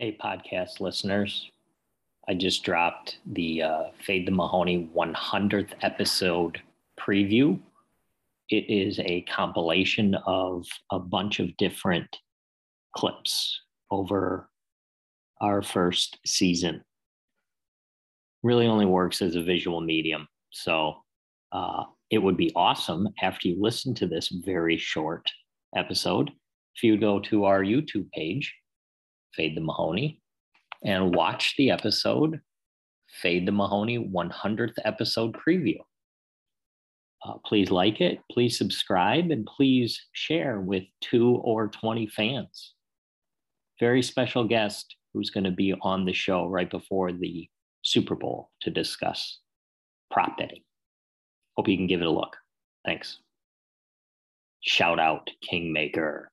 Hey, podcast listeners. I just dropped the uh, Fade the Mahoney 100th episode preview. It is a compilation of a bunch of different clips over our first season. Really only works as a visual medium. So uh, it would be awesome after you listen to this very short episode if you go to our YouTube page, Fade the Mahoney, and watch the episode Fade the Mahoney 100th episode preview. Uh, please like it, please subscribe, and please share with two or 20 fans. Very special guest who's going to be on the show right before the Super Bowl to discuss prop betting. Hope you can give it a look. Thanks. Shout out Kingmaker.